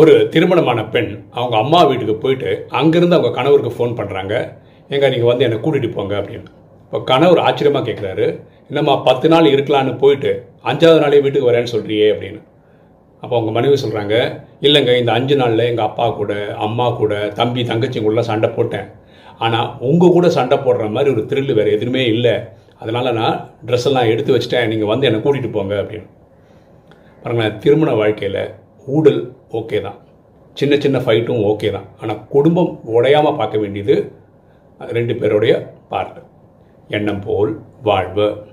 ஒரு திருமணமான பெண் அவங்க அம்மா வீட்டுக்கு போயிட்டு அங்கேருந்து அவங்க கணவருக்கு ஃபோன் பண்ணுறாங்க எங்க நீங்கள் வந்து என்னை கூட்டிகிட்டு போங்க அப்படின்னு. இப்போ கணவர் ஆச்சரியமாக கேட்குறாரு என்னம்மா பத்து நாள் இருக்கலான்னு போயிட்டு அஞ்சாவது நாளே வீட்டுக்கு வரேன்னு சொல்கிறியே அப்படின்னு. அப்போ அவங்க மனைவி சொல்கிறாங்க இல்லைங்க இந்த அஞ்சு நாளில் எங்கள் அப்பா கூட அம்மா கூட தம்பி தங்கச்சி கூட சண்டை போட்டேன். ஆனால் உங்கள் கூட சண்டை போடுற மாதிரி ஒரு த்ரில் வேறு எதுவுமே இல்லை. அதனால் நான் ட்ரெஸ் எல்லாம் எடுத்து வச்சிட்டேன். நீங்கள் வந்து என்னை கூட்டிகிட்டு போங்க அப்படின்னு. பாருங்களேன் திருமண வாழ்க்கையில் ஊடல் ஓகே தான். சின்ன சின்ன ஃபைட்டும் ஓகே தான். ஆனால் குடும்பம் உடையாமல் பார்க்க வேண்டியது ரெண்டு பேருடைய பார்ட் எண்ணம் போல் வாழ்வு.